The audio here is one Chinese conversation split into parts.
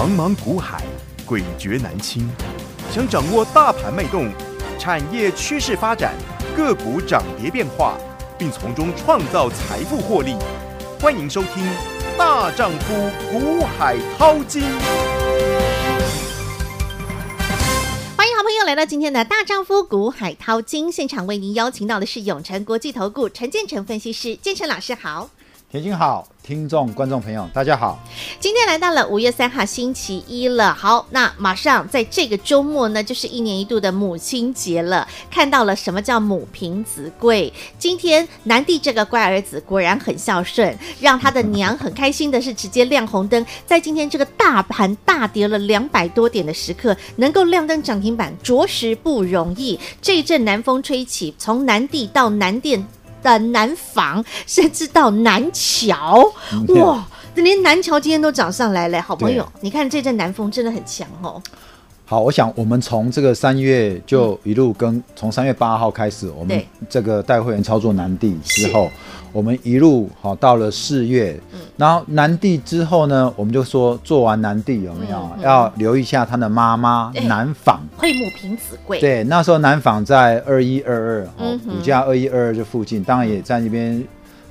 茫茫股海，诡谲难清。想掌握大盘脉动、产业趋势发展、个股涨跌变化，并从中创造财富获利，欢迎收听《大丈夫股海淘金》。欢迎好朋友来到今天的《大丈夫股海淘金》现场，为您邀请到的是永诚国际投顾陈建成分析师，建成老师好。田心好，听众观众朋友大家好。今天来到了五月三号星期一了，好，那马上在这个周末呢，就是一年一度的母亲节了。看到了什么叫母凭子贵？今天南帝这个乖儿子果然很孝顺，让他的娘很开心的是直接亮红灯，在今天这个大盘大跌了两百多点的时刻，能够亮灯涨停板，着实不容易。这一阵南风吹起，从南帝到南电。的南房，甚至到南桥，哇，连南桥今天都涨上来了，好朋友，你看这阵南风真的很强哦。好，我想我们从这个三月就一路跟从三月八号开始，我们这个带会员操作南地之后，我们一路好到了四月，然后南地之后呢，我们就说做完南地有没有？要留意一下他的妈妈南纺，会母凭子贵。对，那时候南纺在二一二二，哦，股价二一二二这附近，当然也在那边，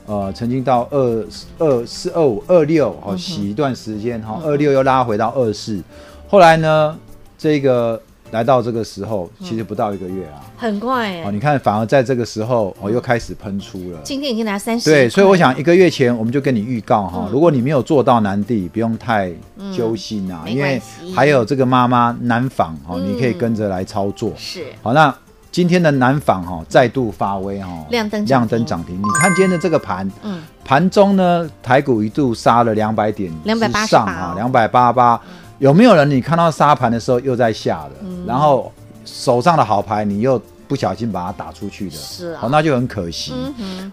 呃，曾经到二二四二五二六，哦，洗一段时间，哈，二六又拉回到二四，后来呢？这个来到这个时候，其实不到一个月啊，很快哎。哦，你看，反而在这个时候哦，又开始喷出了。今天已经拿三十。对，所以我想一个月前我们就跟你预告哈，如果你没有做到南地，不用太揪心啊，因为还有这个妈妈南纺哦，你可以跟着来操作。是。好，那今天的南纺哈再度发威哈，亮灯亮灯涨停。你看今天的这个盘，嗯，盘中呢台股一度杀了两百点，两百八上啊，两百八八。有没有人你看到沙盘的时候又在下的，嗯、然后手上的好牌你又不小心把它打出去的，是啊，好，那就很可惜。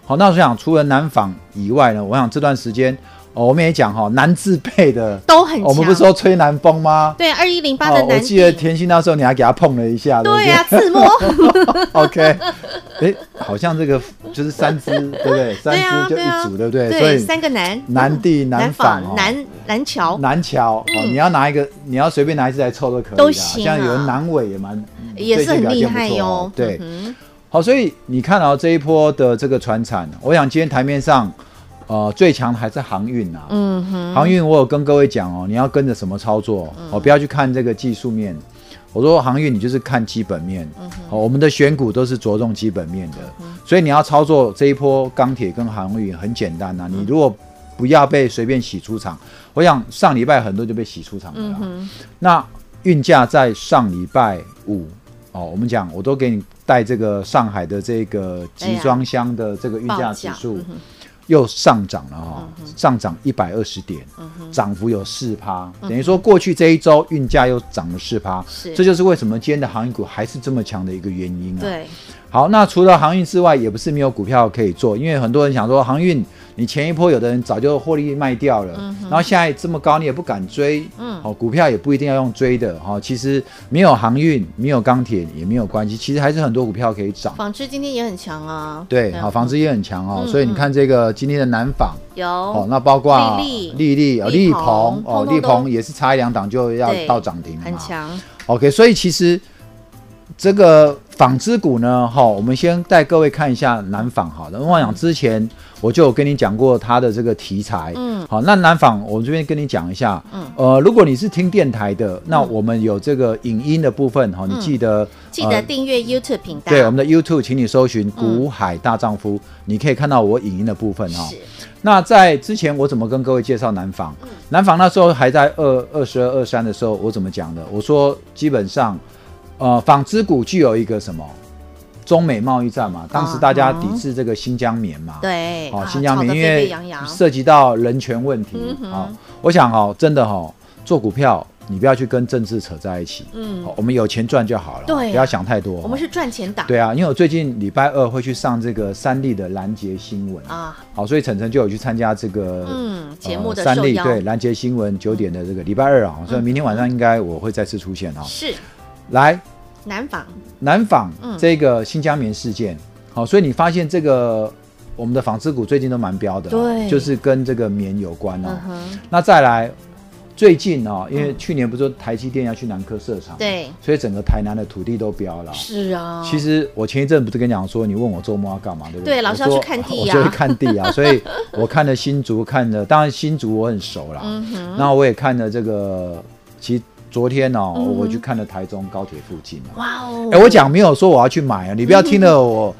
好，那我想除了南纺以外呢，我想这段时间。哦，我们也讲哈，南自备的都很强。我们不是说吹南风吗？对，二一零八的南。我记得甜心那时候你还给他碰了一下。对呀，自摸。OK，哎，好像这个就是三只，对不对？三只就一组，对不对？所以三个南。南地、南纺、南南桥。南桥，哦，你要拿一个，你要随便拿一只来凑都可以。都行。像有人南尾也蛮，也是很厉害哟。对，好，所以你看到这一波的这个船产，我想今天台面上。呃，最强还是航运啊。嗯哼，航运我有跟各位讲哦，你要跟着什么操作？嗯、哦，不要去看这个技术面。我说航运，你就是看基本面。嗯哼，哦，我们的选股都是着重基本面的，嗯、所以你要操作这一波钢铁跟航运很简单呐、啊。你如果不要被随便洗出场，我想上礼拜很多就被洗出场了。嗯，那运价在上礼拜五哦，我们讲我都给你带这个上海的这个集装箱的这个运价指数。又上涨了哈，上涨一百二十点，涨幅有四趴，等于说过去这一周运价又涨了四趴，这就是为什么今天的航运股还是这么强的一个原因啊。对，好，那除了航运之外，也不是没有股票可以做，因为很多人想说航运。你前一波有的人早就获利卖掉了，嗯、然后现在这么高你也不敢追，嗯，好，股票也不一定要用追的，哈，其实没有航运，没有钢铁也没有关系，其实还是很多股票可以涨。纺织今天也很强啊，对，好，纺织也很强哦，嗯、所以你看这个今天的南纺有，哦，那包括立立、立立、立鹏，哦，丽鹏也是差一两档就要到涨停了，很强。OK，所以其实这个纺织股呢，哈，我们先带各位看一下南纺，好的，我想之前。我就有跟你讲过他的这个题材，嗯，好，那南纺我这边跟你讲一下，嗯，呃，如果你是听电台的，那我们有这个影音的部分，哈，你记得记得订阅 YouTube 频道，对，我们的 YouTube，请你搜寻“股海大丈夫”，你可以看到我影音的部分哈。那在之前我怎么跟各位介绍南纺？南纺那时候还在二二十二二三的时候，我怎么讲的？我说基本上，呃，纺织股具有一个什么？中美贸易战嘛，当时大家抵制这个新疆棉嘛，对，好，新疆棉因为涉及到人权问题，好，我想哈，真的哈，做股票你不要去跟政治扯在一起，嗯，我们有钱赚就好了，对，不要想太多，我们是赚钱党，对啊，因为我最近礼拜二会去上这个三立的拦截新闻啊，好，所以晨晨就有去参加这个嗯节目的三立对拦截新闻九点的这个礼拜二啊，所以明天晚上应该我会再次出现哈，是，来。南纺，南纺这个新疆棉事件，好，所以你发现这个我们的纺织股最近都蛮标的，对，就是跟这个棉有关哦。那再来，最近哦，因为去年不是说台积电要去南科设厂，对，所以整个台南的土地都飙了。是啊，其实我前一阵不是跟你讲说，你问我周末要干嘛，对不对？对，老师要去看地啊，我就去看地啊，所以我看了新竹，看了，当然新竹我很熟啦。嗯哼。那我也看了这个，其实昨天哦，我去看了台中高铁附近。哇哦！哎，我讲没有说我要去买啊，你不要听了我，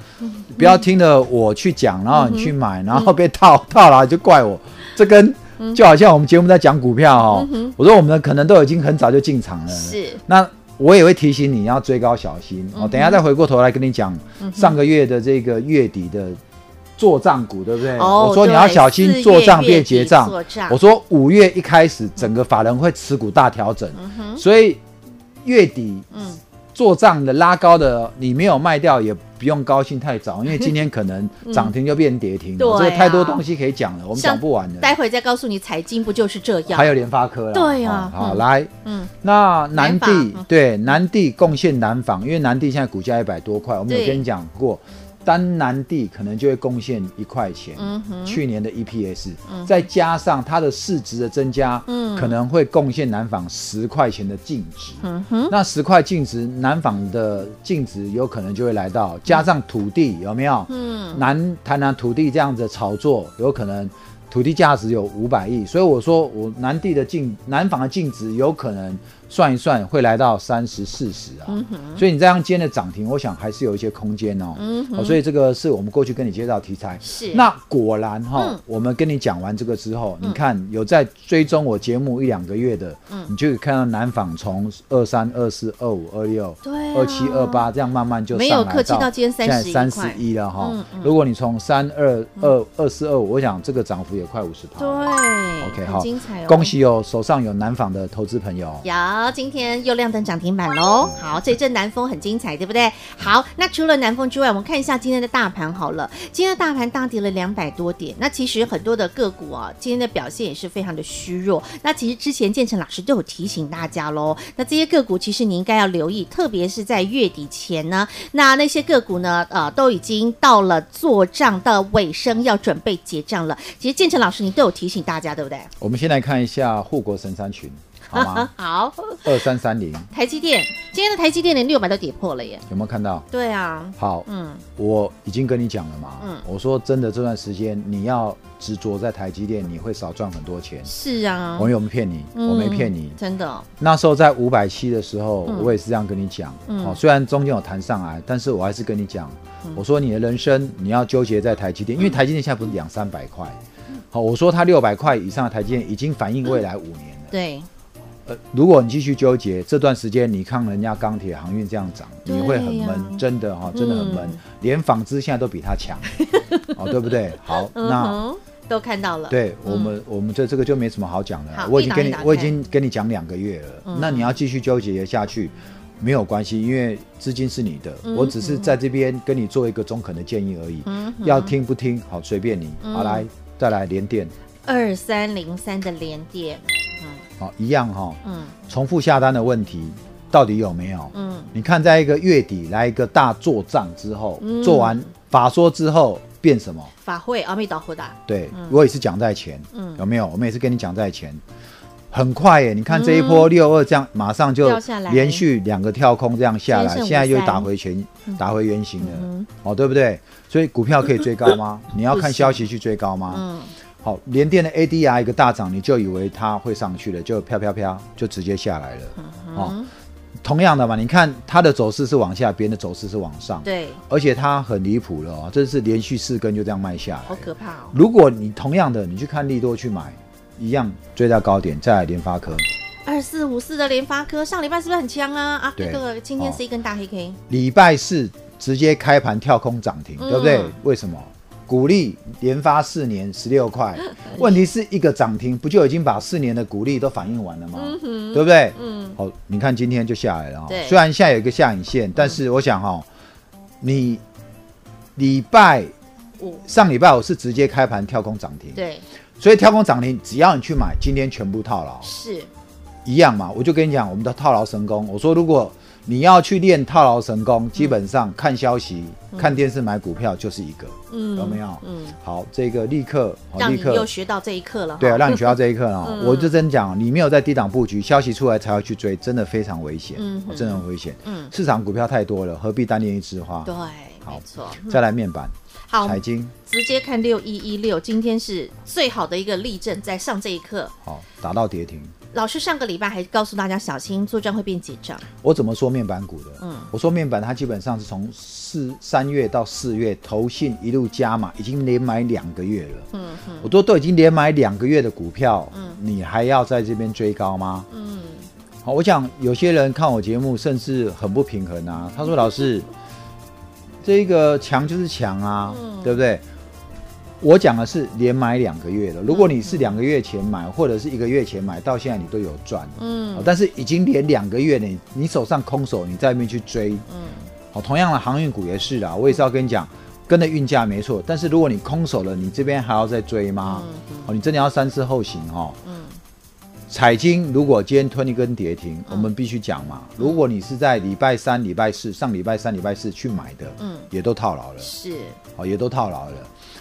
不要听了我去讲，然后你去买，然后被套套了就怪我，这跟。就好像我们节目在讲股票哦，嗯、我说我们可能都已经很早就进场了。是，那我也会提醒你要追高小心。我、嗯、等一下再回过头来跟你讲上个月的这个月底的做账股，对不对？哦、我说你要小心做账变结账。我说五月一开始整个法人会持股大调整，嗯、所以月底做账的拉高的你没有卖掉也。不用高兴太早，因为今天可能涨停就变跌停了。这个太多东西可以讲了，我们讲不完的。待会再告诉你，财经不就是这样？还有联发科了。对呀。好，来，嗯，那南地对南地贡献南纺，因为南地现在股价一百多块，我们有跟你讲过。单南地可能就会贡献一块钱，去年的 EPS，、嗯、再加上它的市值的增加，嗯、可能会贡献南纺十块钱的净值。那十块净值，南纺的净值有可能就会来到，加上土地有没有？嗯，南台南土地这样子炒作，有可能土地价值有五百亿，所以我说我南地的净南纺的净值有可能。算一算会来到三十四十啊，嗯、所以你这样今天的涨停，我想还是有一些空间哦。嗯哼、哦。所以这个是我们过去跟你介绍题材。是。那果然哈、哦，嗯、我们跟你讲完这个之后，嗯、你看有在追踪我节目一两个月的，嗯，你就可以看到南纺从二三、二四、二五、二六、二七、二八这样慢慢就上来到，没有客气到今天现在三十一了哈。如果你从三二二二四二五，我想这个涨幅也快五十趴。对。OK 好，精彩哦。恭喜哦手上有南纺的投资朋友。好，今天又亮灯涨停板喽！好，这阵南风很精彩，对不对？好，那除了南风之外，我们看一下今天的大盘好了。今天的大盘大跌了两百多点，那其实很多的个股啊，今天的表现也是非常的虚弱。那其实之前建成老师都有提醒大家喽，那这些个股其实你应该要留意，特别是在月底前呢，那那些个股呢，呃，都已经到了做账的尾声，要准备结账了。其实建成老师你都有提醒大家，对不对？我们先来看一下护国神山群。好吗？好，二三三零，台积电，今天的台积电连六百都跌破了耶，有没有看到？对啊，好，嗯，我已经跟你讲了嘛，嗯，我说真的，这段时间你要执着在台积电，你会少赚很多钱。是啊，我有没有骗你？我没骗你，真的。那时候在五百七的时候，我也是这样跟你讲，哦，虽然中间有弹上来，但是我还是跟你讲，我说你的人生你要纠结在台积电，因为台积电现在不是两三百块，好，我说它六百块以上的台积电已经反映未来五年了，对。呃，如果你继续纠结这段时间，你看人家钢铁航运这样涨，你会很闷，真的哈，真的很闷，连纺织现在都比它强，哦，对不对？好，那都看到了，对我们，我们这这个就没什么好讲的，我已经跟你，我已经跟你讲两个月了，那你要继续纠结下去，没有关系，因为资金是你的，我只是在这边跟你做一个中肯的建议而已，要听不听好随便你，好来，再来连电，二三零三的连电。好，一样哈，嗯，重复下单的问题到底有没有？嗯，你看，在一个月底来一个大做账之后，做完法说之后变什么？法会阿弥陀佛的。对，我也是讲在前，嗯，有没有？我们也是跟你讲在前，很快耶！你看这一波六二这样，马上就连续两个跳空这样下来，现在又打回全，打回原形了，哦，对不对？所以股票可以追高吗？你要看消息去追高吗？嗯。好，联电的 ADR 一个大涨，你就以为它会上去了，就飘飘飘，就直接下来了。嗯、哦，同样的嘛，你看它的走势是往下，别人的走势是往上。对，而且它很离谱了哦，这是连续四根就这样卖下来，好可怕哦。如果你同样的，你去看利多去买，一样追到高点，再来联发科。二四五四的联发科上礼拜是不是很强啊？啊，对这个今天是一根大黑 K。礼拜四直接开盘跳空涨停，嗯、对不对？为什么？股利连发四年十六块，问题是一个涨停，不就已经把四年的股利都反映完了吗？嗯、对不对？嗯，好，你看今天就下来了哈。对虽然现在有一个下影线，但是我想哈，你礼拜五上礼拜我是直接开盘跳空涨停，对，所以跳空涨停，只要你去买，今天全部套牢，是一样嘛？我就跟你讲，我们的套牢神功，我说如果。你要去练套牢神功，基本上看消息、嗯、看电视买股票就是一个，嗯，有没有？嗯，好，这个立刻，让你又学到这一课了。对啊，让你学到这一课了。嗯、我就真讲，你没有在低档布局，消息出来才要去追，真的非常危险，嗯，真的很危险。嗯，市场股票太多了，何必单恋一枝花？对，好，没错。再来面板，好，彩晶，直接看六一一六，今天是最好的一个例证，在上这一课，好，打到跌停。老师上个礼拜还告诉大家小心做账会变结账。我怎么说面板股的？嗯，我说面板它基本上是从四三月到四月投信一路加码，已经连买两个月了。嗯嗯，我都都已经连买两个月的股票，嗯，你还要在这边追高吗？嗯，好，我想有些人看我节目甚至很不平衡啊。他说：“老师，这个强就是强啊，嗯、对不对？”我讲的是连买两个月的，如果你是两个月前买，或者是一个月前买，到现在你都有赚。嗯，但是已经连两个月你你手上空手，你在那边去追。嗯，好，同样的航运股也是啦，我也是要跟你讲，跟着运价没错，但是如果你空手了，你这边还要再追吗？哦，你真的要三思后行哦。嗯，彩金如果今天吞一根跌停，我们必须讲嘛，如果你是在礼拜三、礼拜四、上礼拜三、礼拜四去买的，嗯，也都套牢了。是，哦，也都套牢了。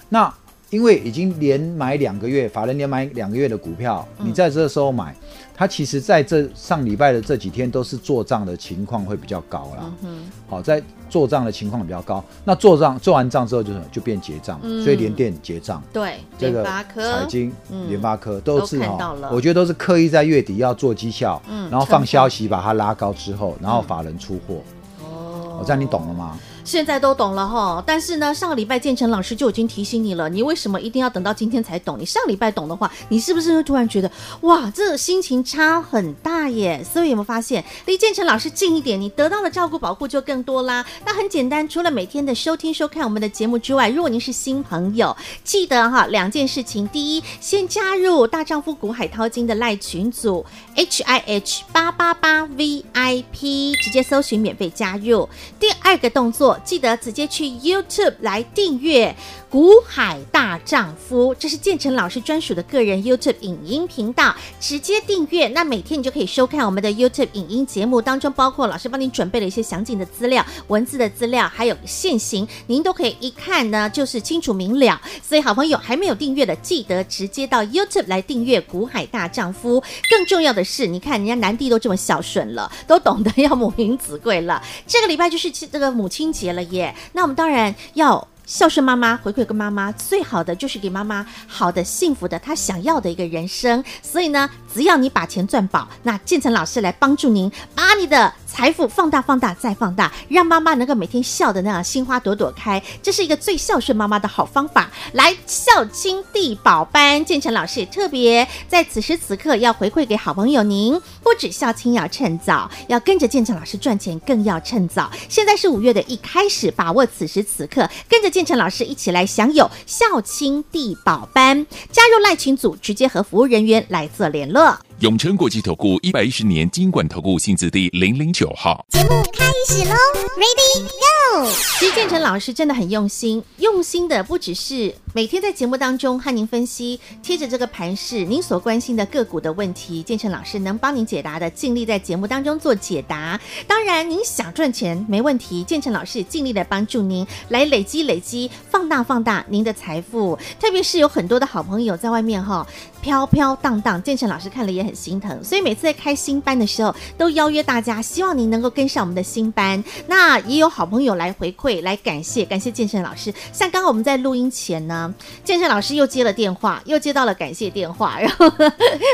那因为已经连买两个月，法人连买两个月的股票，你在这时候买，它其实在这上礼拜的这几天都是做账的情况会比较高啦。嗯，好，在做账的情况比较高，那做账做完账之后就是就变结账，所以联电结账。对，这个财经、联发科都是哈，我觉得都是刻意在月底要做绩效，然后放消息把它拉高之后，然后法人出货。哦，这样你懂了吗？现在都懂了哈，但是呢，上个礼拜建成老师就已经提醒你了，你为什么一定要等到今天才懂？你上礼拜懂的话，你是不是会突然觉得哇，这心情差很大耶？所以有没有发现离建成老师近一点，你得到的照顾保护就更多啦？那很简单，除了每天的收听收看我们的节目之外，如果您是新朋友，记得哈两件事情：第一，先加入大丈夫股海淘金的赖群组 H I H 八八八 V I P，直接搜寻免费加入；第二个动作。记得直接去 YouTube 来订阅。股海大丈夫，这是建成老师专属的个人 YouTube 影音频道，直接订阅，那每天你就可以收看我们的 YouTube 影音节目，当中包括老师帮您准备了一些详尽的资料、文字的资料，还有现行，您都可以一看呢就是清楚明了。所以好朋友还没有订阅的，记得直接到 YouTube 来订阅股海大丈夫。更重要的是，你看人家南帝都这么孝顺了，都懂得要母凭子贵了。这个礼拜就是这个母亲节了耶，那我们当然要。孝顺妈妈，回馈给妈妈，最好的就是给妈妈好的、幸福的，她想要的一个人生。所以呢，只要你把钱赚饱，那建成老师来帮助您，把你的财富放大、放大再放大，让妈妈能够每天笑的那样心花朵朵开。这是一个最孝顺妈妈的好方法。来，孝亲地宝班，建成老师也特别在此时此刻要回馈给好朋友您，不止孝亲要趁早，要跟着建成老师赚钱更要趁早。现在是五月的一开始，把握此时此刻，跟着。建成老师一起来享有孝亲地宝班，加入赖群组，直接和服务人员来做联络。永诚国际投顾一百一十年金管投顾新字第零零九号。节目开始喽，Ready Go！其实建成老师真的很用心，用心的不只是每天在节目当中和您分析，贴着这个盘势，您所关心的个股的问题，建成老师能帮您解答的，尽力在节目当中做解答。当然，您想赚钱没问题，建成老师也尽力的帮助您来累积累积，放大放大您的财富。特别是有很多的好朋友在外面哈。飘飘荡荡，建成老师看了也很心疼，所以每次在开新班的时候，都邀约大家，希望您能够跟上我们的新班。那也有好朋友来回馈，来感谢，感谢健身老师。像刚刚我们在录音前呢，健身老师又接了电话，又接到了感谢电话，然后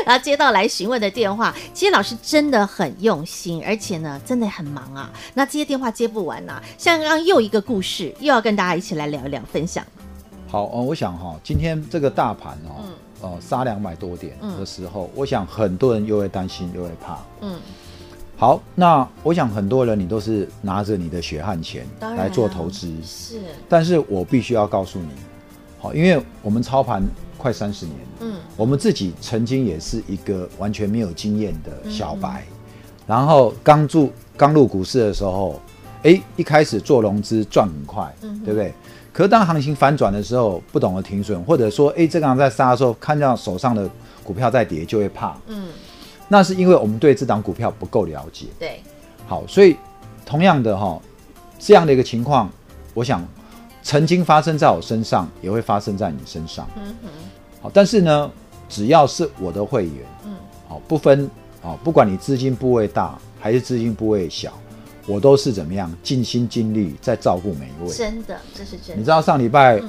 然后接到来询问的电话。其实老师真的很用心，而且呢，真的很忙啊。那这些电话接不完啊。像刚刚又一个故事，又要跟大家一起来聊一聊，分享。好，哦，我想哈，今天这个大盘哦。嗯哦，杀两百多点的时候，嗯、我想很多人又会担心，又会怕。嗯，好，那我想很多人你都是拿着你的血汗钱来做投资，是。但是我必须要告诉你，好，因为我们操盘快三十年，嗯，我们自己曾经也是一个完全没有经验的小白，嗯、然后刚入刚入股市的时候，哎，一开始做融资赚很快，嗯，对不对？可是当行情反转的时候，不懂得停损，或者说，哎，这个行在杀的时候，看到手上的股票在跌，就会怕。嗯，那是因为我们对这档股票不够了解。对，好，所以同样的哈，这样的一个情况，我想曾经发生在我身上，也会发生在你身上。嗯哼。好，但是呢，只要是我的会员，嗯，好，不分啊，不管你资金部位大还是资金部位小，我都是怎么样尽心尽力在照顾每一位。真的，这是真的。你知道上礼拜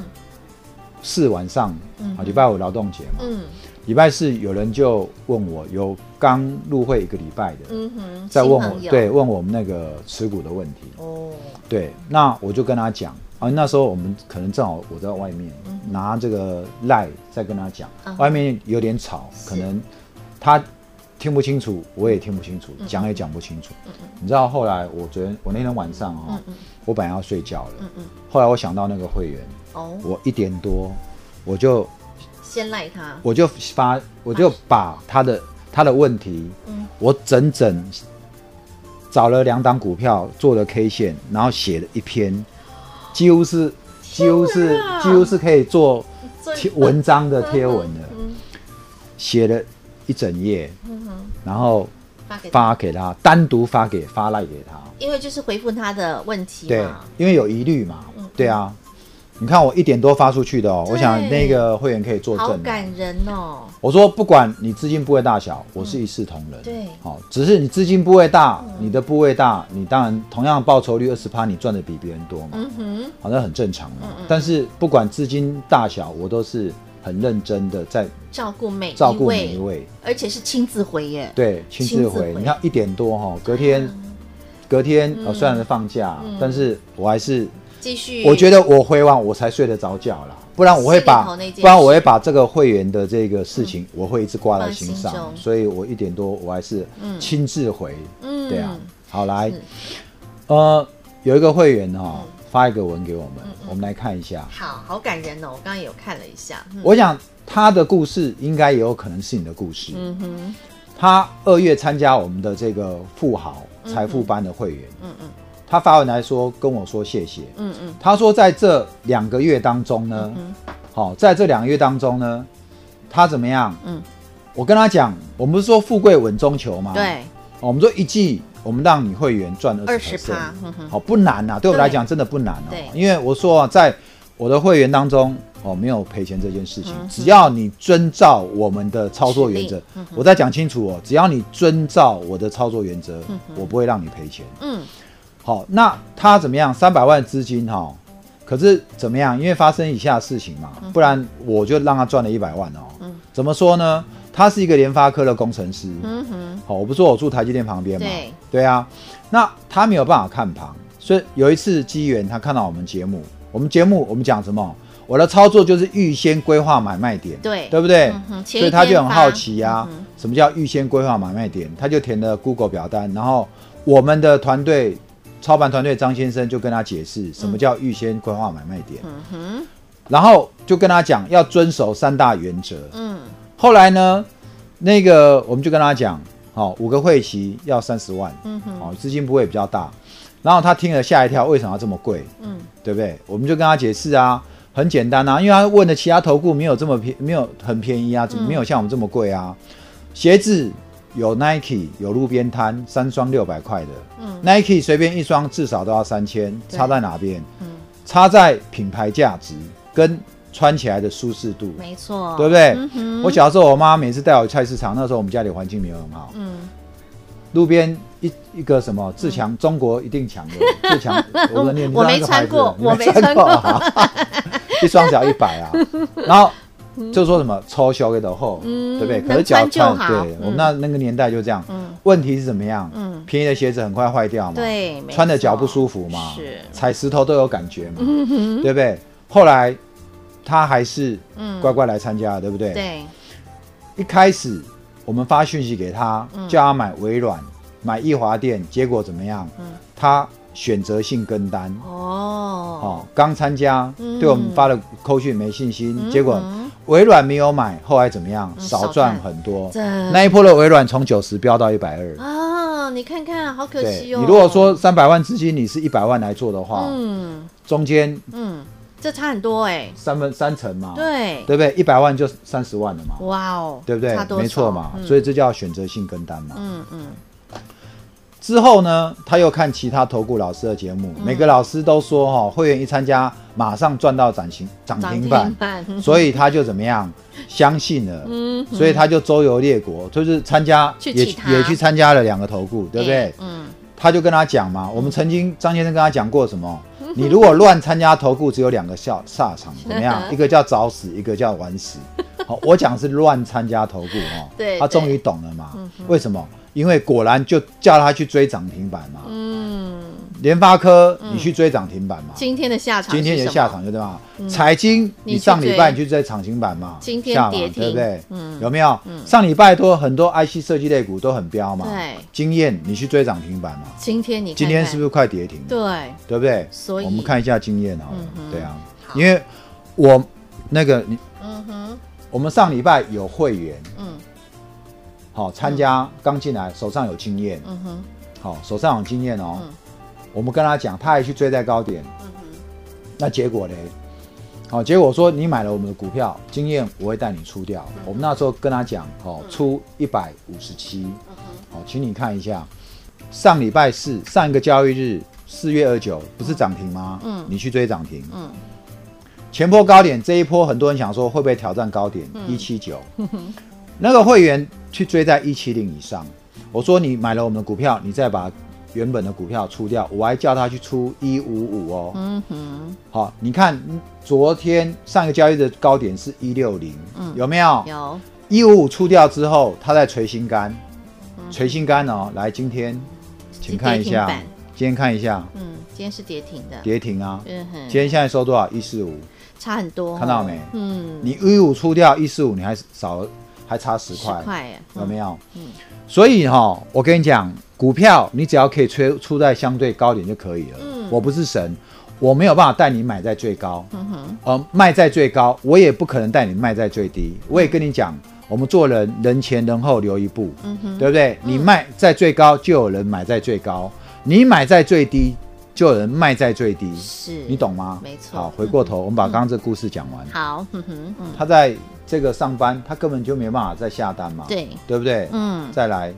四晚上，啊，礼拜五劳动节嘛，嗯。礼拜四有人就问我，有刚入会一个礼拜的，嗯哼，在问我，对，问我们那个持股的问题。哦，对，那我就跟他讲啊，那时候我们可能正好我在外面、嗯、拿这个赖在跟他讲，嗯、外面有点吵，可能他听不清楚，我也听不清楚，讲、嗯、也讲不清楚。你知道后来我昨天我那天晚上啊、我本来要睡觉了，后来我想到那个会员，哦，我一点多我就。先赖他，我就发，我就把他的他的问题，嗯，我整整找了两档股票做了 K 线，然后写了一篇，几乎是几乎是几乎是可以做贴文章的贴文的，写了一整页，然后发给他，单独发给发赖给他，因为就是回复他的问题，对，因为有疑虑嘛，对啊。你看我一点多发出去的哦，我想那个会员可以作证。好感人哦！我说不管你资金部位大小，我是一视同仁。对，好，只是你资金部位大，你的部位大，你当然同样报酬率二十趴，你赚的比别人多嘛。嗯哼，好，像很正常嘛。但是不管资金大小，我都是很认真的在照顾每照顾每一位，而且是亲自回耶。对，亲自回。你看一点多哈，隔天隔天呃虽然是放假，但是我还是。继续，我觉得我回完我才睡得着觉啦，不然我会把，不然我会把这个会员的这个事情，我会一直挂在心上，所以我一点多我还是亲自回，嗯，对啊，好来，呃，有一个会员哈发一个文给我们，我们来看一下，好好感人哦，我刚刚有看了一下，我想他的故事应该也有可能是你的故事，嗯哼，他二月参加我们的这个富豪财富班的会员，嗯嗯。他发文来说跟我说谢谢，嗯嗯，他说在这两个月当中呢，好，在这两个月当中呢，他怎么样？嗯，我跟他讲，我们不是说富贵稳中求吗？对，我们说一季我们让你会员赚二十趴，好不难呐，对。我来讲真的不难哦，因为我说啊在我的会员当中哦没有赔钱这件事情，只要你遵照我们的操作原则，我再讲清楚哦，只要你遵照我的操作原则，我不会让你赔钱，嗯。好，那他怎么样？三百万资金哈，可是怎么样？因为发生以下事情嘛，不然我就让他赚了一百万哦。嗯，怎么说呢？他是一个联发科的工程师。嗯哼。好，我不说我住台积电旁边嘛。对。对啊。那他没有办法看盘，所以有一次机缘，他看到我们节目，我们节目我们讲什么？我的操作就是预先规划买卖点。对。对不对？所以他就很好奇呀，什么叫预先规划买卖点？他就填了 Google 表单，然后我们的团队。操盘团队张先生就跟他解释什么叫预先规划买卖点，嗯哼，然后就跟他讲要遵守三大原则，嗯，后来呢，那个我们就跟他讲，好，五个会期要三十万，嗯哼，哦，资金不会比较大，然后他听了吓一跳，为什么要这么贵？嗯，对不对？我们就跟他解释啊，很简单啊，因为他问的其他投顾没有这么便，没有很便宜啊，没有像我们这么贵啊？鞋子。有 Nike，有路边摊，三双六百块的。嗯，Nike 随便一双至少都要三千，差在哪边？嗯，差在品牌价值跟穿起来的舒适度。没错，对不对？嗯。我小时候，我妈每次带我去菜市场，那时候我们家里环境没有很好。嗯。路边一一个什么自强，中国一定强的 自强，我们念。我没穿过，我没穿过。一双只要一百啊，然后。就说什么超小给的后，对不对？可是脚穿，对我们那那个年代就这样。问题是怎么样？便宜的鞋子很快坏掉嘛。对，穿的脚不舒服嘛。是，踩石头都有感觉嘛。对不对？后来他还是乖乖来参加，对不对？对。一开始我们发讯息给他，叫他买微软、买易华电，结果怎么样？他选择性跟单。哦。哦，刚参加，对我们发的扣讯没信心，结果。微软没有买，后来怎么样？少赚很多。那一波的微软从九十飙到一百二啊！你看看，好可惜哦。你如果说三百万资金，你是一百万来做的话，嗯，中间嗯，这差很多哎，三分三成嘛，对，对不对？一百万就三十万了嘛，哇哦，对不对？没错嘛，所以这叫选择性跟单嘛，嗯嗯。之后呢，他又看其他投顾老师的节目，嗯、每个老师都说哈、哦，会员一参加马上赚到涨停涨停板，所以他就怎么样？相信了，嗯，所以他就周游列国，就是参加也也去参加了两个投顾，对不对？欸、嗯，他就跟他讲嘛，我们曾经张先生跟他讲过什么？你如果乱参加投顾，只有两个下下场，怎么样？一个叫早死，一个叫晚死。好，我讲是乱参加投顾哦。对，他终于懂了嘛？为什么？因为果然就叫他去追涨停板嘛。嗯。联发科，你去追涨停板嘛？今天的下场，今天的下场就对吧？财经，你上礼拜你去追涨停板嘛？今天跌停，对不对？嗯。有没有？上礼拜多很多 IC 设计类股都很飙嘛？对。经验，你去追涨停板嘛？今天你今天是不是快跌停？对，对不对？所以我们看一下经验好了。对啊，因为我那个你，嗯哼，我们上礼拜有会员，嗯，好参加刚进来，手上有经验，嗯哼，好手上有经验哦。我们跟他讲，他还去追在高点，嗯、那结果呢？好、哦，结果说你买了我们的股票，经验我会带你出掉。我们那时候跟他讲，哦，出一百五十七，好，请你看一下，上礼拜四上一个交易日四月二九不是涨停吗？嗯，你去追涨停，嗯，前波高点这一波很多人想说会不会挑战高点一七九，那个会员去追在一七零以上，我说你买了我们的股票，你再把。原本的股票出掉，我还叫他去出一五五哦。嗯哼。好，你看昨天上一个交易的高点是一六零，有没有？有。一五五出掉之后，他在垂心肝，垂心肝哦。来，今天请看一下，今天看一下。嗯，今天是跌停的。跌停啊。嗯哼。今天现在收多少？一四五。差很多。看到没？嗯。你一五五出掉一四五，你还少还差十块。十块有没有？嗯。所以哈，我跟你讲。股票你只要可以出出在相对高点就可以了。嗯，我不是神，我没有办法带你买在最高，嗯哼，呃，卖在最高，我也不可能带你卖在最低。我也跟你讲，我们做人人前人后留一步，嗯哼，对不对？你卖在最高，就有人买在最高；你买在最低，就有人卖在最低。是，你懂吗？没错。好，回过头，我们把刚刚这个故事讲完。好，嗯哼，他在这个上班，他根本就没办法再下单嘛，对，对不对？嗯，再来。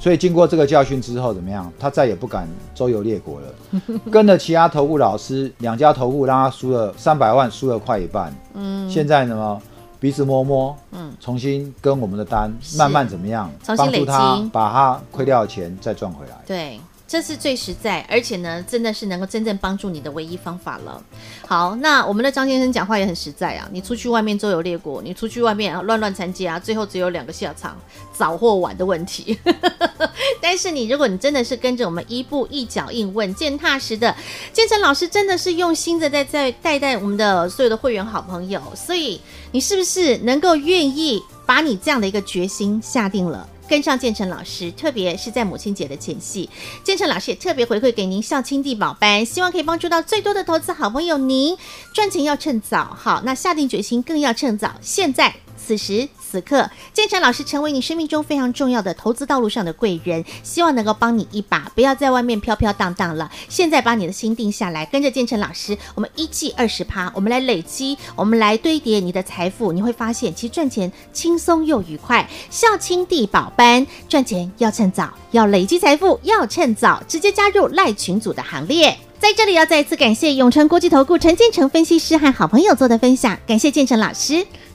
所以经过这个教训之后，怎么样？他再也不敢周游列国了。跟着其他投顾老师，两家投顾让他输了三百万，输了快一半。嗯，现在呢，鼻子摸摸，嗯，重新跟我们的单，慢慢怎么样？帮助他把他亏掉的钱再赚回来。对。这是最实在，而且呢，真的是能够真正帮助你的唯一方法了。好，那我们的张先生讲话也很实在啊。你出去外面周游列国，你出去外面啊乱乱参加，最后只有两个下场，早或晚的问题。但是你如果你真的是跟着我们一步一脚印稳健踏实的，建成老师真的是用心的在在带带我们的所有的会员好朋友，所以你是不是能够愿意把你这样的一个决心下定了？跟上建成老师，特别是在母亲节的前夕，建成老师也特别回馈给您孝亲地宝班，希望可以帮助到最多的投资好朋友。您赚钱要趁早，好，那下定决心更要趁早。现在此时。此刻，建成老师成为你生命中非常重要的投资道路上的贵人，希望能够帮你一把，不要在外面飘飘荡荡了。现在把你的心定下来，跟着建成老师，我们一季二十趴，我们来累积，我们来堆叠你的财富，你会发现，其实赚钱轻松又愉快。孝亲地宝班，赚钱要趁早，要累积财富要趁早，直接加入赖群组的行列。在这里要再一次感谢永诚国际投顾陈建成分析师和好朋友做的分享，感谢建成老师，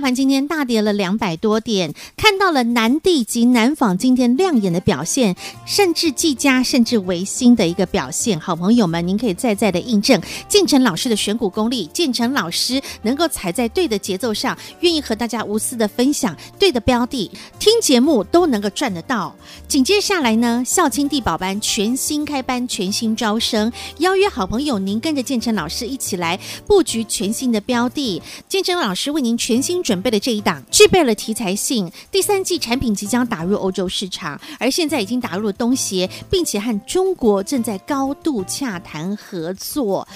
盘今天大跌了两百多点，看到了南地及南纺今天亮眼的表现，甚至技嘉，甚至维新的一个表现。好朋友们，您可以再再的印证建成老师的选股功力，建成老师能够踩在对的节奏上，愿意和大家无私的分享对的标的，听节目都能够赚得到。紧接下来呢，孝亲地宝班全新开班，全新招生，邀约好朋友您跟着建成老师一起来布局全新的标的，建成老师为您全新。准备的这一档具备了题材性，第三季产品即将打入欧洲市场，而现在已经打入了东协，并且和中国正在高度洽谈合作。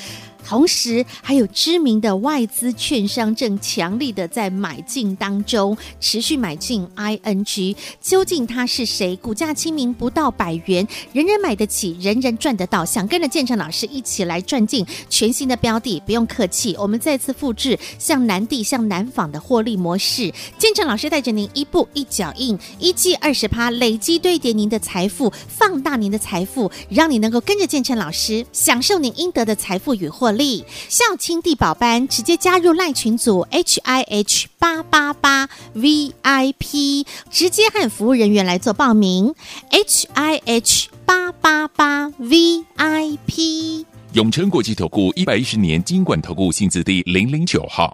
同时还有知名的外资券商正强力的在买进当中，持续买进 ING，究竟他是谁？股价亲民不到百元，人人买得起，人人赚得到。想跟着建成老师一起来赚进全新的标的，不用客气，我们再次复制像南地、像南纺的获利模式。建成老师带着您一步一脚印，一季二十趴，累积堆叠您的财富，放大您的财富，让你能够跟着建成老师享受您应得的财富与获力。孝亲地宝班，直接加入赖群组 H I H 八八八 V I P，直接和服务人员来做报名 H I H 八八八 V I P。永诚国际投顾一百一十年金管投顾新字第零零九号。